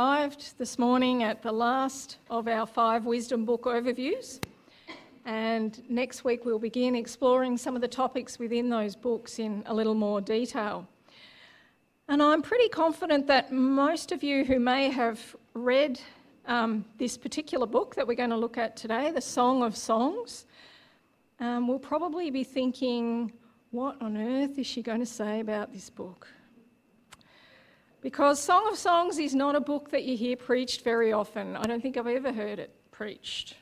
arrived this morning at the last of our five wisdom book overviews. And next week we'll begin exploring some of the topics within those books in a little more detail. And I'm pretty confident that most of you who may have read um, this particular book that we're going to look at today, The Song of Songs, um, will probably be thinking, what on earth is she going to say about this book? Because Song of Songs is not a book that you hear preached very often. I don't think I've ever heard it preached.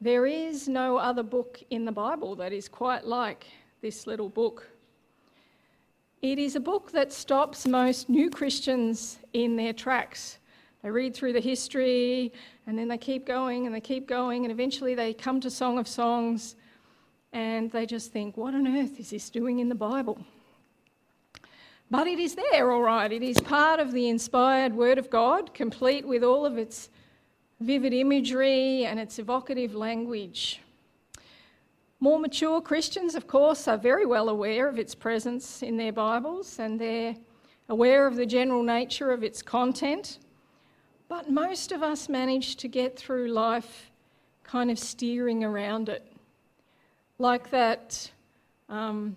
There is no other book in the Bible that is quite like this little book. It is a book that stops most new Christians in their tracks. They read through the history and then they keep going and they keep going, and eventually they come to Song of Songs and they just think, what on earth is this doing in the Bible? But it is there, all right. It is part of the inspired Word of God, complete with all of its vivid imagery and its evocative language. More mature Christians, of course, are very well aware of its presence in their Bibles and they're aware of the general nature of its content. But most of us manage to get through life kind of steering around it. Like that um,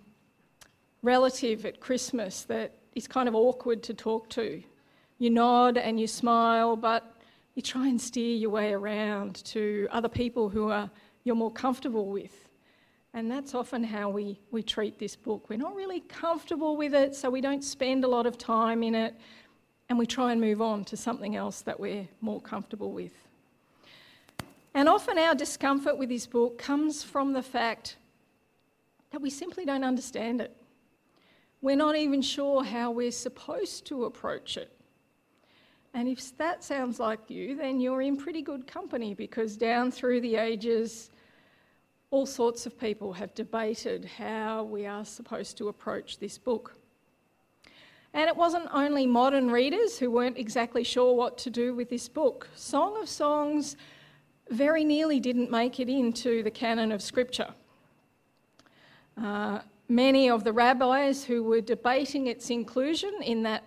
relative at Christmas that is kind of awkward to talk to. You nod and you smile, but you try and steer your way around to other people who are you're more comfortable with. And that's often how we, we treat this book. We're not really comfortable with it, so we don't spend a lot of time in it, and we try and move on to something else that we're more comfortable with. And often our discomfort with this book comes from the fact that we simply don't understand it. We're not even sure how we're supposed to approach it. And if that sounds like you, then you're in pretty good company because down through the ages, all sorts of people have debated how we are supposed to approach this book. And it wasn't only modern readers who weren't exactly sure what to do with this book. Song of Songs very nearly didn't make it into the canon of Scripture. Uh, many of the rabbis who were debating its inclusion in that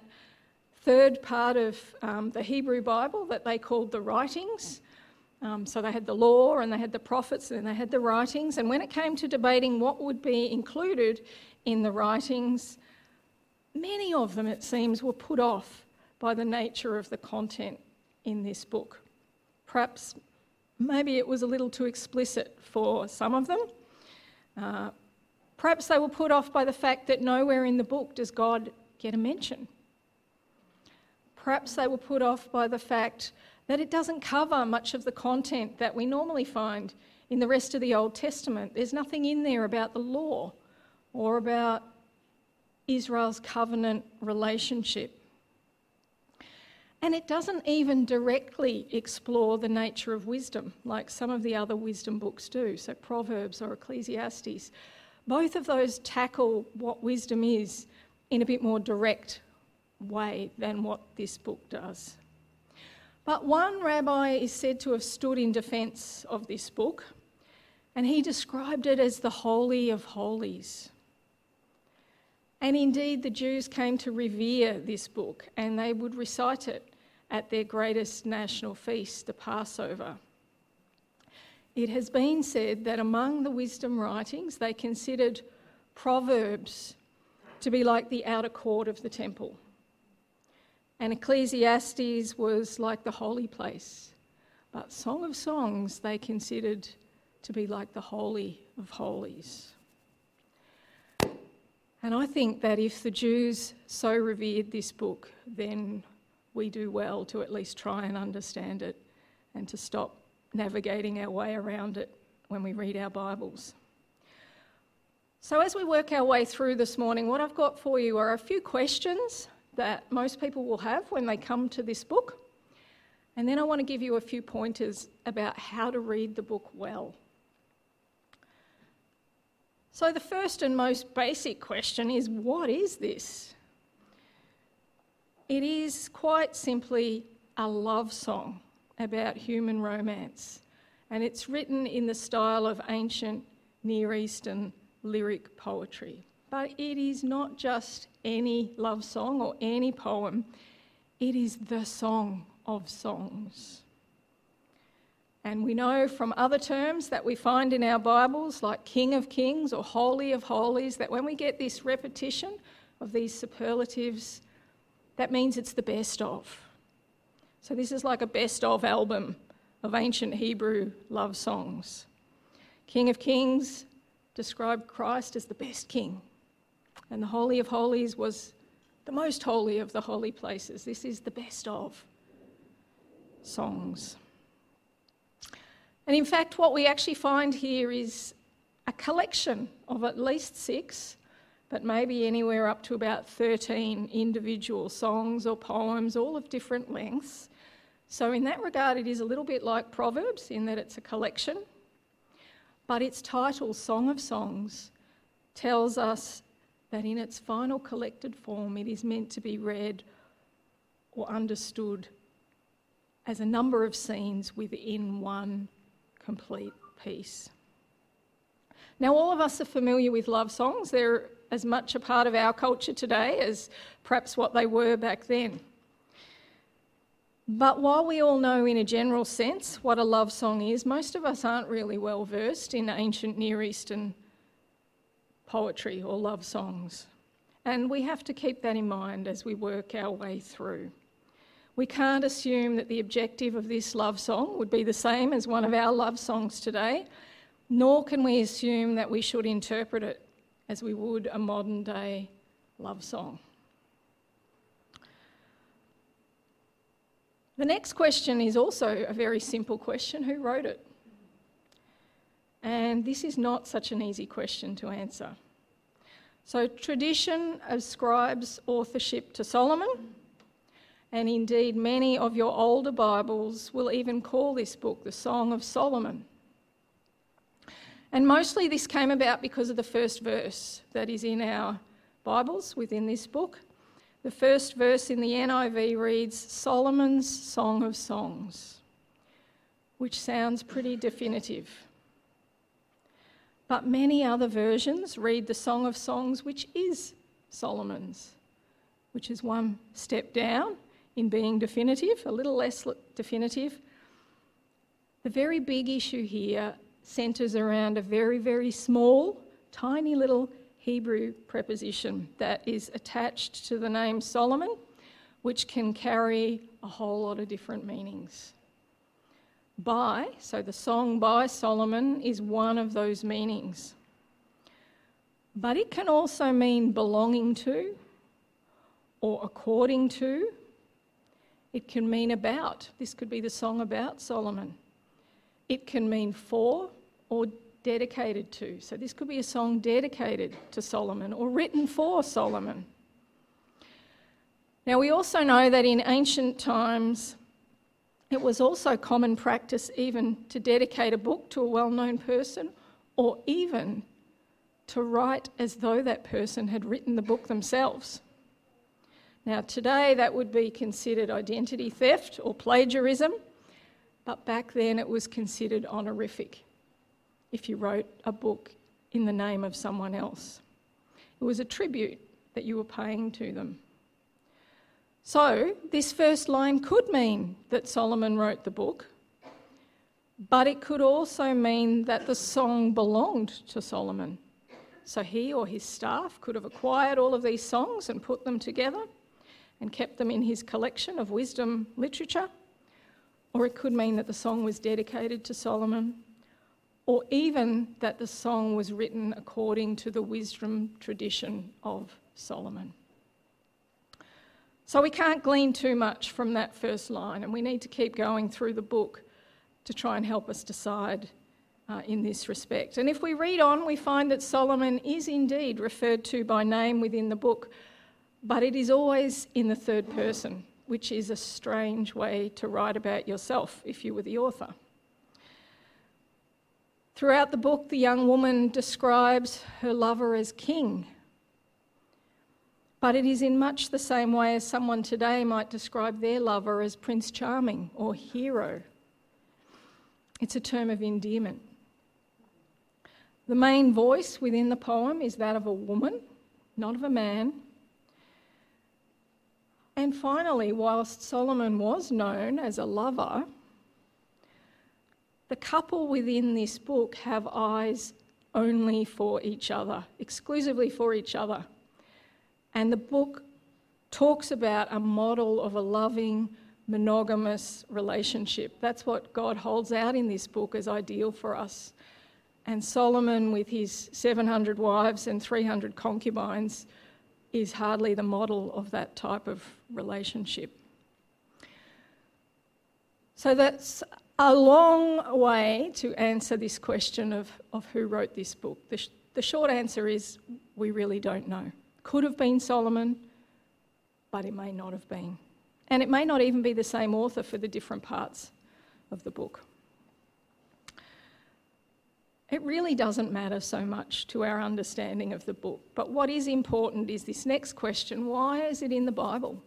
third part of um, the Hebrew Bible that they called the writings. Um, so they had the law and they had the prophets and they had the writings. And when it came to debating what would be included in the writings, many of them, it seems, were put off by the nature of the content in this book. Perhaps maybe it was a little too explicit for some of them. Uh, Perhaps they were put off by the fact that nowhere in the book does God get a mention. Perhaps they were put off by the fact that it doesn't cover much of the content that we normally find in the rest of the Old Testament. There's nothing in there about the law or about Israel's covenant relationship. And it doesn't even directly explore the nature of wisdom like some of the other wisdom books do, so Proverbs or Ecclesiastes. Both of those tackle what wisdom is in a bit more direct way than what this book does. But one rabbi is said to have stood in defense of this book, and he described it as the Holy of Holies. And indeed, the Jews came to revere this book, and they would recite it at their greatest national feast, the Passover. It has been said that among the wisdom writings, they considered Proverbs to be like the outer court of the temple. And Ecclesiastes was like the holy place. But Song of Songs they considered to be like the Holy of Holies. And I think that if the Jews so revered this book, then we do well to at least try and understand it and to stop navigating our way around it when we read our Bibles. So, as we work our way through this morning, what I've got for you are a few questions that most people will have when they come to this book. And then I want to give you a few pointers about how to read the book well. So, the first and most basic question is what is this? It is quite simply a love song about human romance, and it's written in the style of ancient Near Eastern lyric poetry. But it is not just any love song or any poem, It is the song of songs. And we know from other terms that we find in our Bibles, like King of Kings or Holy of Holies, that when we get this repetition of these superlatives, that means it's the best of. So this is like a best of album of ancient Hebrew love songs. King of Kings described Christ as the best king, and the Holy of Holies was the most holy of the holy places. This is the best of songs. And in fact, what we actually find here is a collection of at least six, but maybe anywhere up to about 13 individual songs or poems, all of different lengths. So, in that regard, it is a little bit like Proverbs in that it's a collection. But its title, Song of Songs, tells us that in its final collected form, it is meant to be read or understood as a number of scenes within one complete piece. Now, all of us are familiar with love songs. They're as much a part of our culture today as perhaps what they were back then. But while we all know in a general sense what a love song is, most of us aren't really well versed in ancient Near Eastern poetry or love songs. And we have to keep that in mind as we work our way through. We can't assume that the objective of this love song would be the same as one of our love songs today, nor can we assume that we should interpret it as we would a modern day love song. The next question is also a very simple question who wrote it? And this is not such an easy question to answer. So, tradition ascribes authorship to Solomon and indeed, many of your older Bibles will even call this book the Song of Solomon. And mostly this came about because of the first verse that is in our Bibles within this book. The first verse in the NIV reads Solomon's Song of Songs, which sounds pretty definitive. But many other versions read the Song of Songs, which is Solomon's, which is one step down in being definitive, a little less definitive. The very big issue here centres around a very, very small, tiny little Hebrew preposition that is attached to the name Solomon, which can carry a whole lot of different meanings. By, so the song by Solomon is one of those meanings. But it can also mean belonging to, or according to, it can mean about. This could be the song about Solomon. It can mean for or dedicated to. So this could be a song dedicated to Solomon or written for Solomon. Now, we also know that in ancient times, it was also common practice even to dedicate a book to a well known person or even to write as though that person had written the book themselves. Now, today that would be considered identity theft or plagiarism, but back then it was considered honorific if you wrote a book in the name of someone else. It was a tribute that you were paying to them. So, this first line could mean that Solomon wrote the book, but it could also mean that the song belonged to Solomon. So, he or his staff could have acquired all of these songs and put them together and kept them in his collection of wisdom literature, or it could mean that the song was dedicated to Solomon, or even that the song was written according to the wisdom tradition of Solomon. So we can't glean too much from that first line, and we need to keep going through the book to try and help us decide uh, in this respect. And if we read on, we find that Solomon is indeed referred to by name within the book, but it is always in the third person, which is a strange way to write about yourself if you were the author. Throughout the book, the young woman describes her lover as king. But it is in much the same way as someone today might describe their lover as Prince Charming or hero. It's a term of endearment. The main voice within the poem is that of a woman, not of a man. And finally, whilst Solomon was known as a lover, the couple within this book have eyes only for each other, exclusively for each other. And the book talks about a model of a loving, monogamous relationship. That's what God holds out in this book as ideal for us. And Solomon, with his 700 wives and 300 concubines, is hardly the model of that type of relationship. So that's a long way to answer this question of, of who wrote this book. The, sh- the short answer is we really don't know. Could have been Solomon, but it may not have been. And it may not even be the same author for the different parts of the book. It really doesn't matter so much to our understanding of the book, but what is important is this next question why is it in the Bible?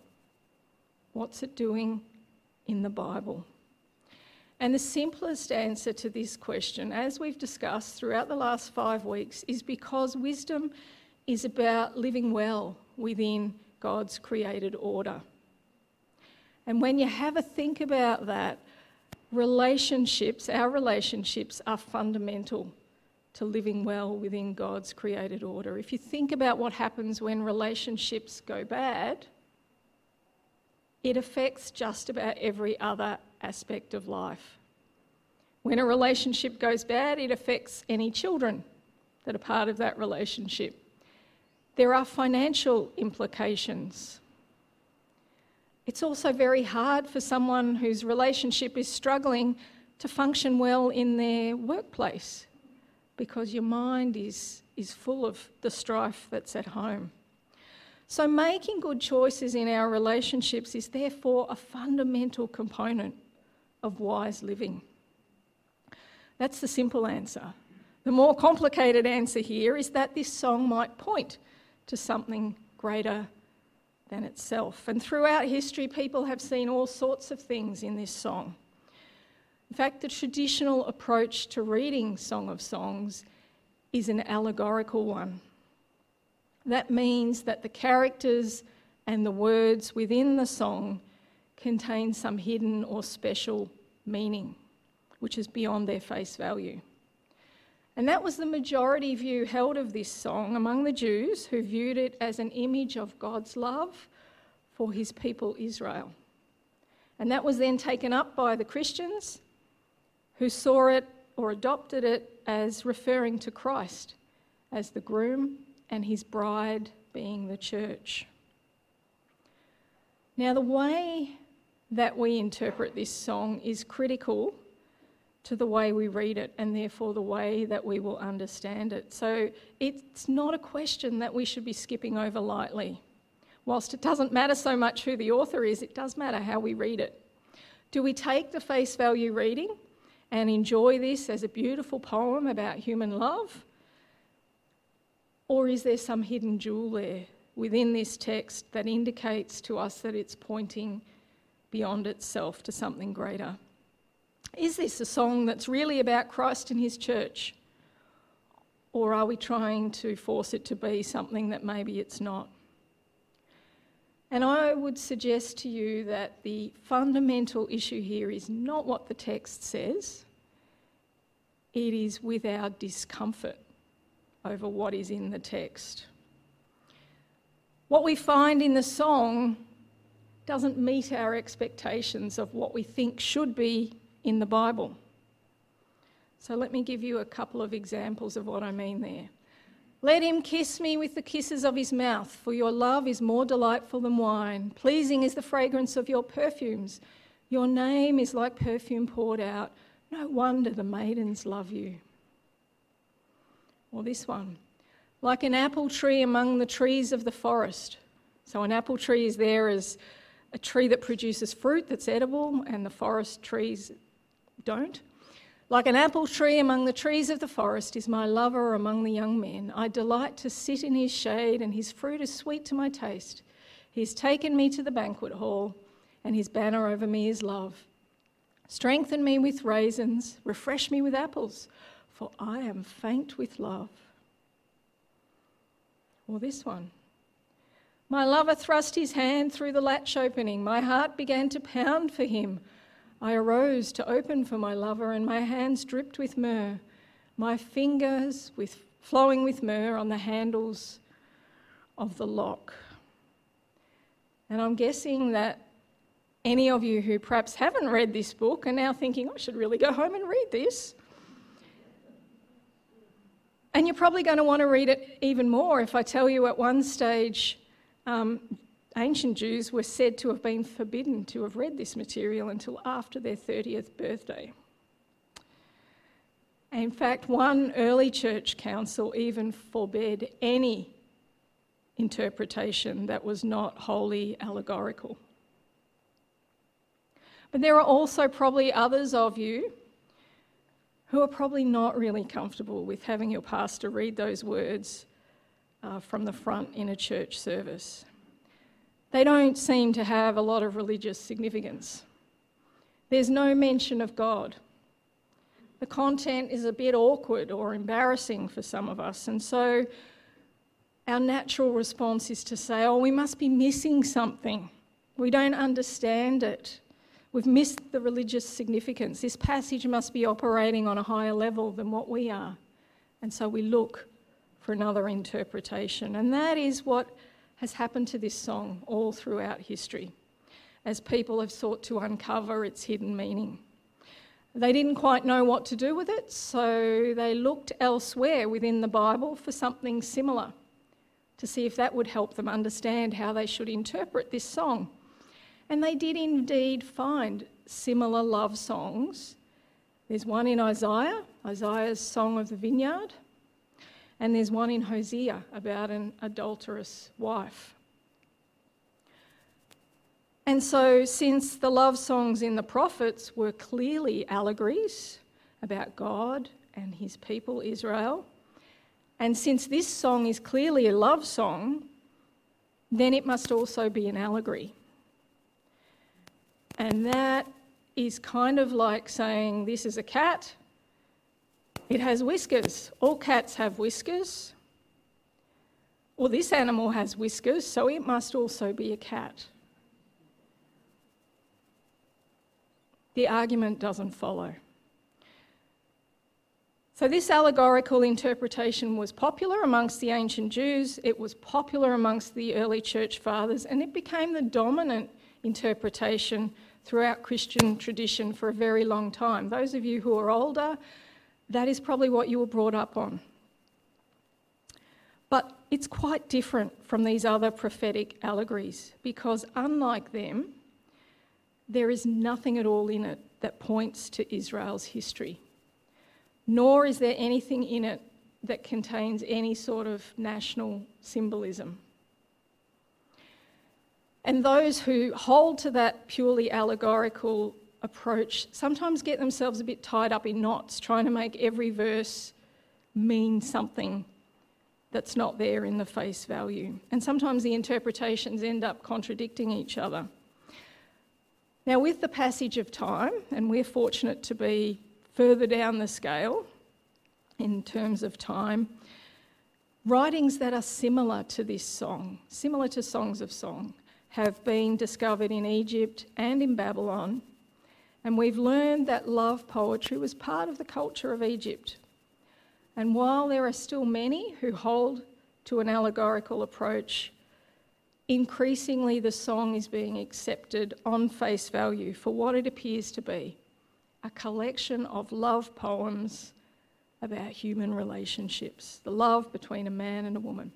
What's it doing in the Bible? And the simplest answer to this question, as we've discussed throughout the last five weeks, is because wisdom is about living well within God's created order. And when you have a think about that, relationships, our relationships, are fundamental to living well within God's created order. If you think about what happens when relationships go bad, it affects just about every other aspect of life. When a relationship goes bad, it affects any children that are part of that relationship. There are financial implications. It's also very hard for someone whose relationship is struggling to function well in their workplace because your mind is, is full of the strife that's at home. So, making good choices in our relationships is therefore a fundamental component of wise living. That's the simple answer. The more complicated answer here is that this song might point to something greater than itself. And throughout history, people have seen all sorts of things in this song. In fact, the traditional approach to reading Song of Songs is an allegorical one. That means that the characters and the words within the song contain some hidden or special meaning, which is beyond their face value. And that was the majority view held of this song among the Jews who viewed it as an image of God's love for his people Israel. And that was then taken up by the Christians who saw it or adopted it as referring to Christ as the groom and his bride being the church. Now, the way that we interpret this song is critical to the way we read it and therefore the way that we will understand it. So it's not a question that we should be skipping over lightly. Whilst it doesn't matter so much who the author is, it does matter how we read it. Do we take the face value reading and enjoy this as a beautiful poem about human love? Or is there some hidden jewel there within this text that indicates to us that it's pointing beyond itself to something greater? Is this a song that's really about Christ and his church? Or are we trying to force it to be something that maybe it's not? And I would suggest to you that the fundamental issue here is not what the text says, it is with our discomfort over what is in the text. What we find in the song doesn't meet our expectations of what we think should be in the Bible. So let me give you a couple of examples of what I mean there. Let him kiss me with the kisses of his mouth, for your love is more delightful than wine. Pleasing is the fragrance of your perfumes. Your name is like perfume poured out. No wonder the maidens love you. Or this one, like an apple tree among the trees of the forest. So, an apple tree is there as a tree that produces fruit that's edible, and the forest trees don't. Like an apple tree among the trees of the forest is my lover among the young men. I delight to sit in his shade, and his fruit is sweet to my taste. He has taken me to the banquet hall, and his banner over me is love. Strengthen me with raisins, refresh me with apples, for I am faint with love. Or this one. My lover thrust his hand through the latch opening. My heart began to pound for him. I arose to open for my lover, and my hands dripped with myrrh, my fingers with, flowing with myrrh on the handles of the lock. And I'm guessing that any of you who perhaps haven't read this book are now thinking, I should really go home and read this. And you're probably going to want to read it even more if I tell you at one stage, um, ancient Jews were said to have been forbidden to have read this material until after their 30th birthday. In fact, one early church council even forbade any interpretation that was not wholly allegorical. But there are also probably others of you who are probably not really comfortable with having your pastor read those words uh, from the front in a church service. They don't seem to have a lot of religious significance. There's no mention of God. The content is a bit awkward or embarrassing for some of us, and so our natural response is to say, Oh, we must be missing something. We don't understand it. We've missed the religious significance. This passage must be operating on a higher level than what we are. And so we look for another interpretation. And that is what has happened to this song all throughout history as people have sought to uncover its hidden meaning. They didn't quite know what to do with it, so they looked elsewhere within the Bible for something similar to see if that would help them understand how they should interpret this song. And they did indeed find similar love songs. There's one in Isaiah, Isaiah's Song of the Vineyard, and there's one in Hosea about an adulterous wife. And so, since the love songs in the prophets were clearly allegories about God and his people Israel, and since this song is clearly a love song, then it must also be an allegory. And that is kind of like saying this is a cat, it has whiskers. All cats have whiskers. Well, this animal has whiskers, so it must also be a cat. The argument doesn't follow. So, this allegorical interpretation was popular amongst the ancient Jews, it was popular amongst the early church fathers, and it became the dominant interpretation throughout Christian tradition for a very long time. Those of you who are older, that is probably what you were brought up on. But it's quite different from these other prophetic allegories because, unlike them, there is nothing at all in it that points to Israel's history, nor is there anything in it that contains any sort of national symbolism. And those who hold to that purely allegorical approach sometimes get themselves a bit tied up in knots, trying to make every verse mean something that's not there in the face value. And sometimes the interpretations end up contradicting each other. Now, with the passage of time, and we're fortunate to be further down the scale in terms of time, writings that are similar to this song, similar to Songs of Song, have been discovered in Egypt and in Babylon. And we've learned that love poetry was part of the culture of Egypt. And while there are still many who hold to an allegorical approach, increasingly the song is being accepted on face value for what it appears to be a collection of love poems about human relationships, the love between a man and a woman.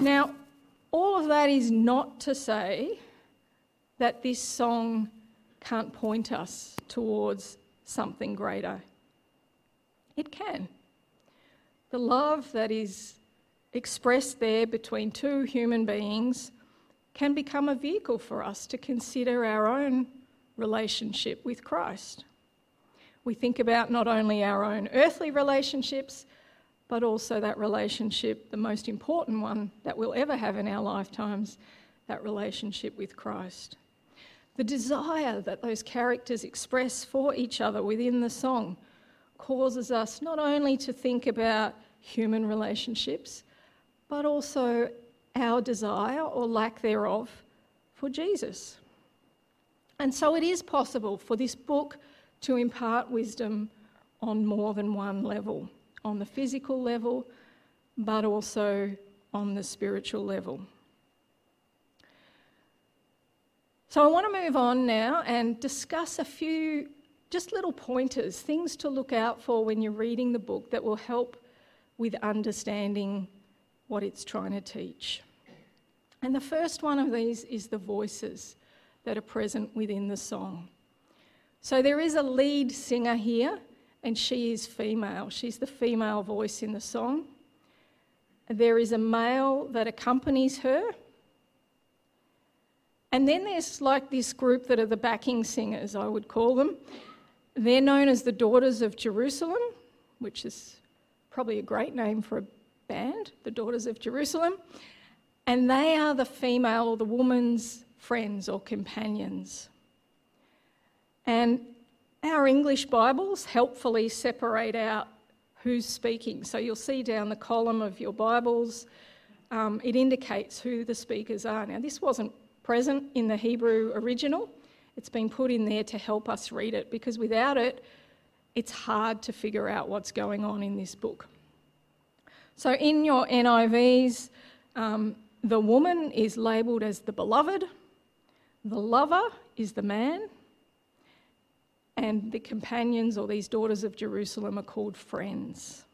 Now, all of that is not to say that this song can't point us towards something greater. It can. The love that is expressed there between two human beings can become a vehicle for us to consider our own relationship with Christ. We think about not only our own earthly relationships, but also that relationship, the most important one that we'll ever have in our lifetimes, that relationship with Christ. The desire that those characters express for each other within the song causes us not only to think about human relationships, but also our desire or lack thereof for Jesus. And so it is possible for this book to impart wisdom on more than one level on the physical level, but also on the spiritual level. So I want to move on now and discuss a few just little pointers, things to look out for when you're reading the book that will help with understanding what it's trying to teach. And the first one of these is the voices that are present within the song. So there is a lead singer here, and she is female. She's the female voice in the song. There is a male that accompanies her. And then there's like this group that are the backing singers, I would call them. They're known as the Daughters of Jerusalem, which is probably a great name for a band, the Daughters of Jerusalem. And they are the female or the woman's friends or companions. And our English Bibles helpfully separate out who's speaking. So you'll see down the column of your Bibles, um, it indicates who the speakers are. Now, this wasn't present in the Hebrew original, it's been put in there to help us read it because without it, it's hard to figure out what's going on in this book. So, in your NIVs, um, the woman is labelled as the beloved, the lover is the man, and the companions or these daughters of Jerusalem are called friends.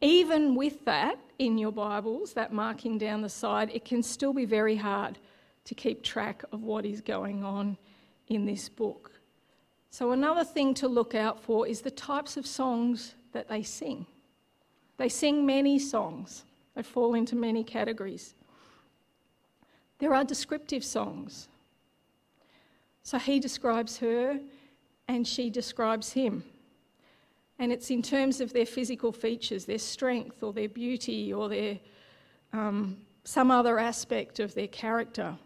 Even with that in your Bibles, that marking down the side, it can still be very hard to keep track of what is going on in this book. So, another thing to look out for is the types of songs that they sing. They sing many songs, they fall into many categories. There are descriptive songs. So he describes her and she describes him. And it's in terms of their physical features, their strength or their beauty or their um, some other aspect of their character.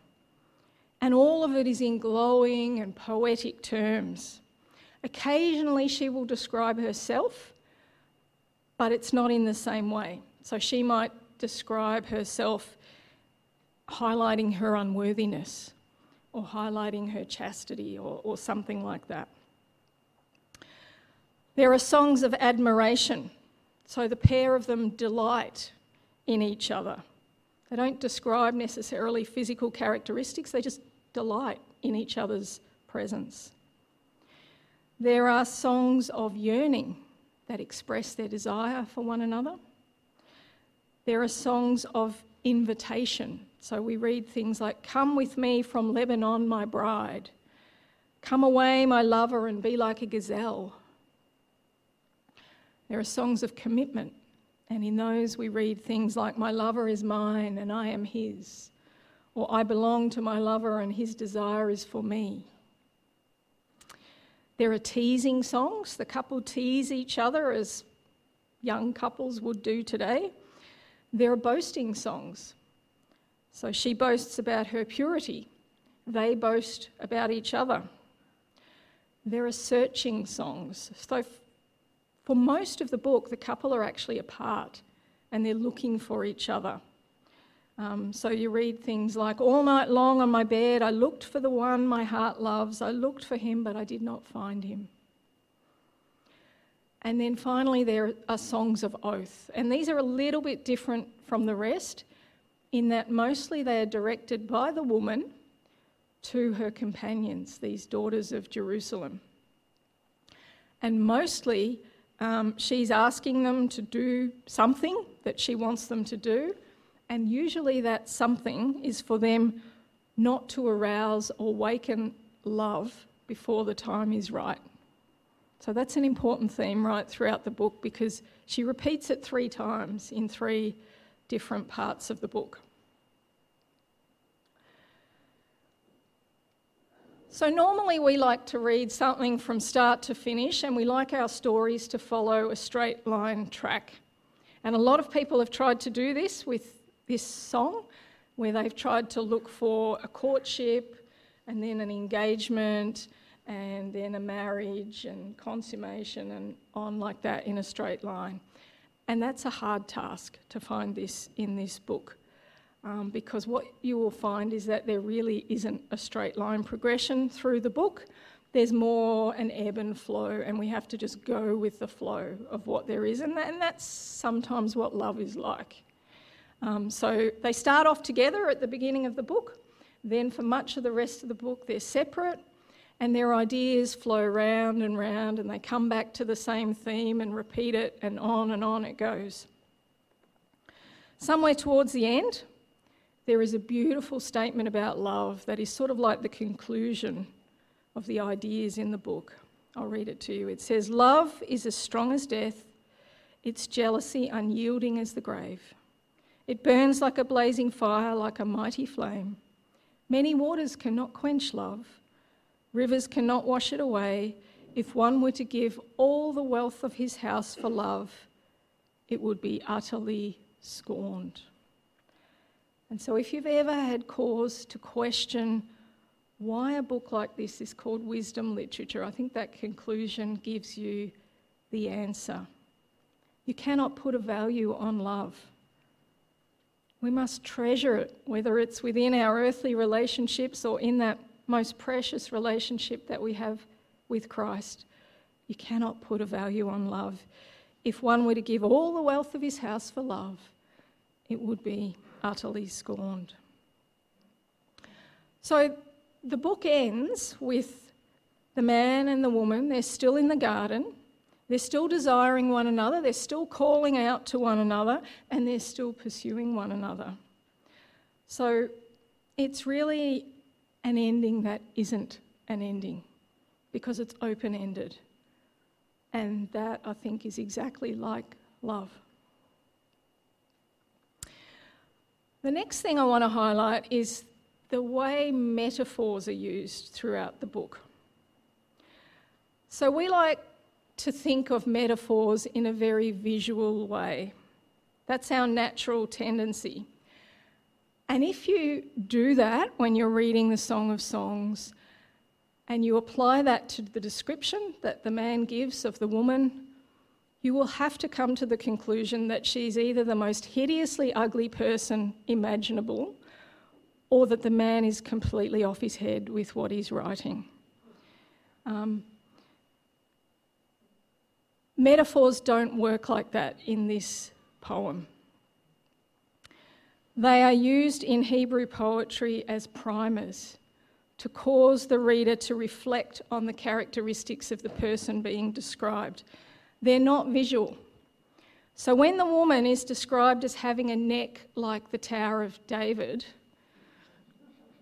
And all of it is in glowing and poetic terms. Occasionally she will describe herself, but it's not in the same way. So she might describe herself highlighting her unworthiness or highlighting her chastity or, or something like that. There are songs of admiration, so the pair of them delight in each other. They don't describe necessarily physical characteristics, they just delight in each other's presence. There are songs of yearning that express their desire for one another. There are songs of invitation so we read things like, Come with me from Lebanon, my bride. Come away, my lover, and be like a gazelle. There are songs of commitment, and in those we read things like, My lover is mine and I am his, or I belong to my lover and his desire is for me. There are teasing songs. The couple tease each other as young couples would do today. There are boasting songs. So she boasts about her purity, they boast about each other. There are searching songs. So, for most of the book, the couple are actually apart and they're looking for each other. Um, so you read things like, All night long on my bed, I looked for the one my heart loves. I looked for him, but I did not find him. And then finally, there are songs of oath. And these are a little bit different from the rest in that mostly they are directed by the woman to her companions, these daughters of Jerusalem. And mostly um, she's asking them to do something that she wants them to do, and usually that something is for them not to arouse or waken love before the time is right. So that's an important theme right throughout the book because she repeats it three times in three different parts of the book. So, normally we like to read something from start to finish, and we like our stories to follow a straight line track. And a lot of people have tried to do this with this song, where they've tried to look for a courtship and then an engagement and then a marriage and consummation and on like that in a straight line. And that's a hard task to find this in this book. Um, because what you will find is that there really isn't a straight line progression through the book. There's more an ebb and flow, and we have to just go with the flow of what there is. And, that, and that's sometimes what love is like. Um, so they start off together at the beginning of the book, then for much of the rest of the book, they're separate, and their ideas flow round and round, and they come back to the same theme and repeat it, and on and on it goes. Somewhere towards the end, there is a beautiful statement about love that is sort of like the conclusion of the ideas in the book. I'll read it to you. It says, Love is as strong as death, its jealousy unyielding as the grave. It burns like a blazing fire, like a mighty flame. Many waters cannot quench love, rivers cannot wash it away. If one were to give all the wealth of his house for love, it would be utterly scorned. And so, if you've ever had cause to question why a book like this is called wisdom literature, I think that conclusion gives you the answer. You cannot put a value on love. We must treasure it, whether it's within our earthly relationships or in that most precious relationship that we have with Christ. You cannot put a value on love. If one were to give all the wealth of his house for love, it would be utterly scorned. So the book ends with the man and the woman, they're still in the garden. They're still desiring one another, they're still calling out to one another, and they're still pursuing one another. So it's really an ending that isn't an ending because it's open ended. And that, I think, is exactly like love. The next thing I want to highlight is the way metaphors are used throughout the book. So we like to think of metaphors in a very visual way. That's our natural tendency. And if you do that when you're reading the Song of Songs and you apply that to the description that the man gives of the woman, you will have to come to the conclusion that she's either the most hideously ugly person imaginable or that the man is completely off his head with what he's writing. Um, Metaphors don't work like that in this poem. They are used in Hebrew poetry as primers to cause the reader to reflect on the characteristics of the person being described. They're not visual. So when the woman is described as having a neck like the Tower of David,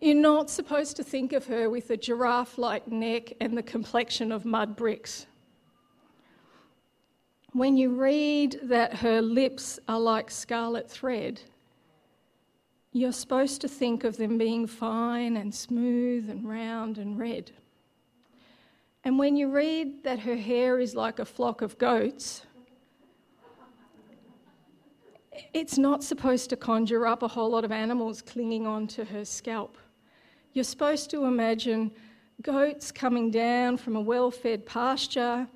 you're not supposed to think of her with a giraffe like neck and the complexion of mud bricks when you read that her lips are like scarlet thread, you're supposed to think of them being fine and smooth and round and red. And when you read that her hair is like a flock of goats, it's not supposed to conjure up a whole lot of animals clinging onto her scalp. You're supposed to imagine goats coming down from a well fed pasture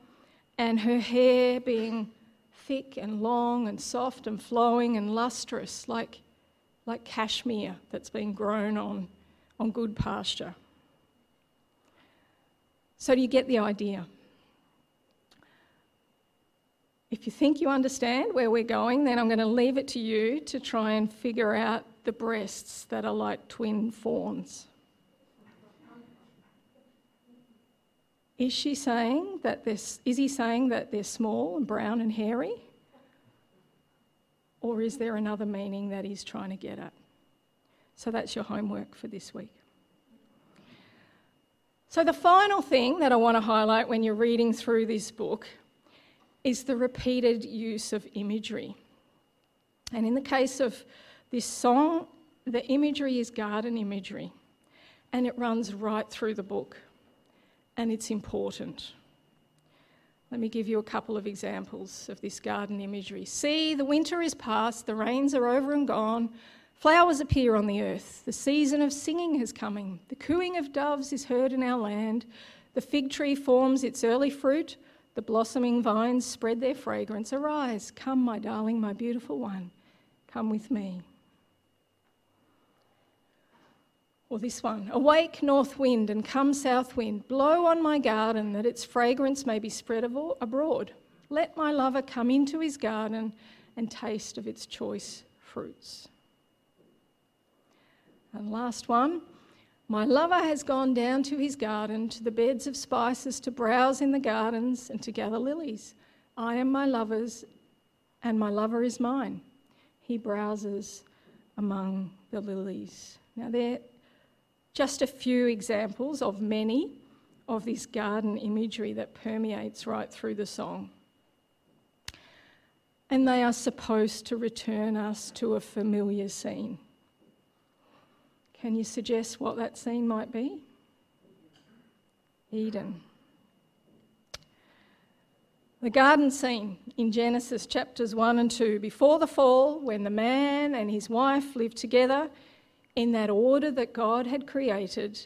and her hair being thick and long and soft and flowing and lustrous, like, like cashmere that's been grown on, on good pasture. So, do you get the idea? If you think you understand where we're going, then I'm going to leave it to you to try and figure out the breasts that are like twin fawns. Is she saying that this, is he saying that they're small and brown and hairy? Or is there another meaning that he's trying to get at? So that's your homework for this week. So, the final thing that I want to highlight when you're reading through this book is the repeated use of imagery. And in the case of this song, the imagery is garden imagery, and it runs right through the book and it's important. Let me give you a couple of examples of this garden imagery. See, the winter is past, the rains are over and gone, flowers appear on the earth, the season of singing is coming, the cooing of doves is heard in our land, the fig tree forms its early fruit, The blossoming vines spread their fragrance. Arise, come, my darling, my beautiful one, come with me. Or this one Awake, north wind, and come, south wind, blow on my garden that its fragrance may be spread abroad. Let my lover come into his garden and taste of its choice fruits. And last one My lover has gone down to his garden, to the beds of spices, to browse in the gardens and to gather lilies. I am my lover's, and my lover is mine. He browses among the lilies. Now, there just a few examples of many of this garden imagery that permeates right through the song. And they are supposed to return us to a familiar scene. Can you suggest what that scene might be? Eden. The garden scene in Genesis chapters 1 and 2, before the fall, when the man and his wife lived together in that order that God had created,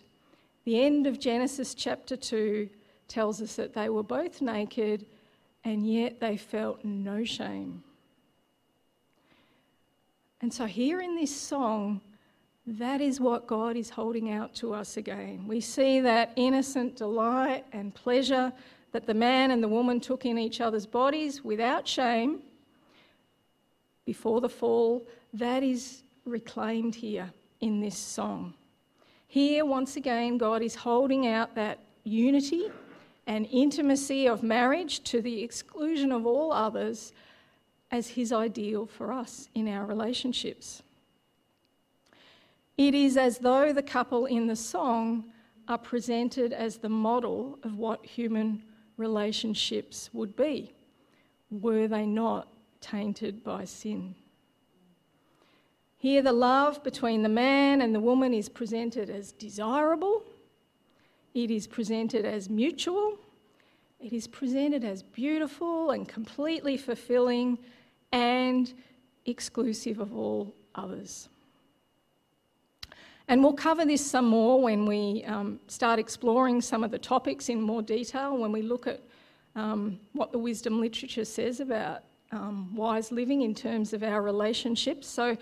the end of Genesis chapter 2 tells us that they were both naked and yet they felt no shame. And so, here in this song, that is what God is holding out to us again. We see that innocent delight and pleasure that the man and the woman took in each other's bodies without shame before the fall. That is reclaimed here in this song. Here, once again, God is holding out that unity and intimacy of marriage to the exclusion of all others as his ideal for us in our relationships. It is as though the couple in the song are presented as the model of what human relationships would be, were they not tainted by sin. Here, the love between the man and the woman is presented as desirable, it is presented as mutual, it is presented as beautiful and completely fulfilling and exclusive of all others. And we'll cover this some more when we um, start exploring some of the topics in more detail, when we look at um, what the wisdom literature says about um, wise living in terms of our relationships. So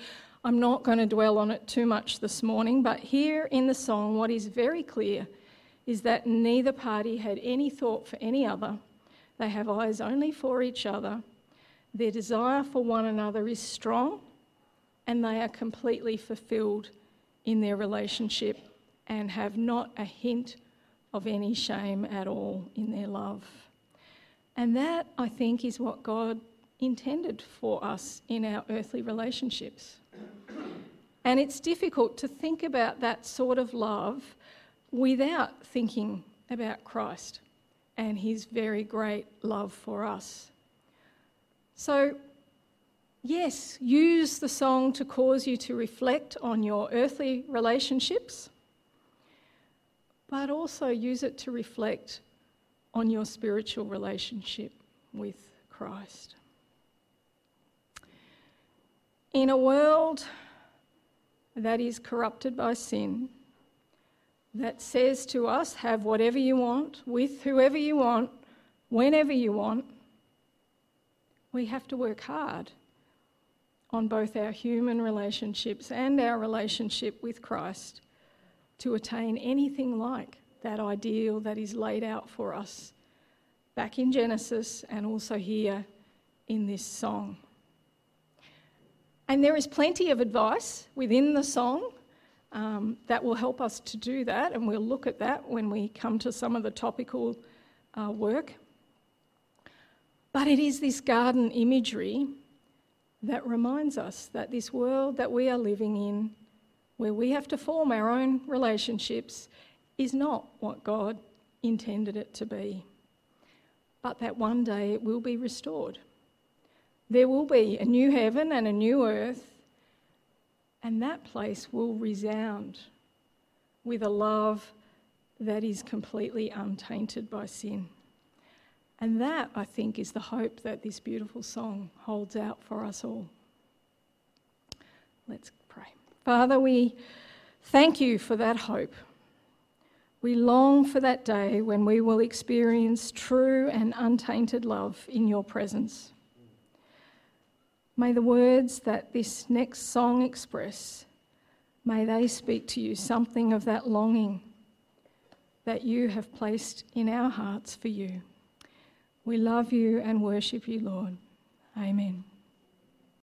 I'm not going to dwell on it too much this morning, but here in the song, what is very clear is that neither party had any thought for any other. They have eyes only for each other. Their desire for one another is strong, and they are completely fulfilled in their relationship and have not a hint of any shame at all in their love. And that, I think, is what God intended for us in our earthly relationships. And it's difficult to think about that sort of love without thinking about Christ and his very great love for us. So, yes, use the song to cause you to reflect on your earthly relationships, but also use it to reflect on your spiritual relationship with Christ. In a world that is corrupted by sin, that says to us, have whatever you want, with whoever you want, whenever you want, we have to work hard on both our human relationships and our relationship with Christ to attain anything like that ideal that is laid out for us back in Genesis and also here in this song. And there is plenty of advice within the song um, that will help us to do that, and we'll look at that when we come to some of the topical uh, work. But it is this garden imagery that reminds us that this world that we are living in, where we have to form our own relationships, is not what God intended it to be, but that one day it will be restored. There will be a new heaven and a new earth, and that place will resound with a love that is completely untainted by sin. And that, I think, is the hope that this beautiful song holds out for us all. Let's pray. Father, we thank you for that hope. We long for that day when we will experience true and untainted love in your presence. May the words that this next song express, may they speak to you something of that longing that you have placed in our hearts for you. We love you and worship you, Lord. Amen.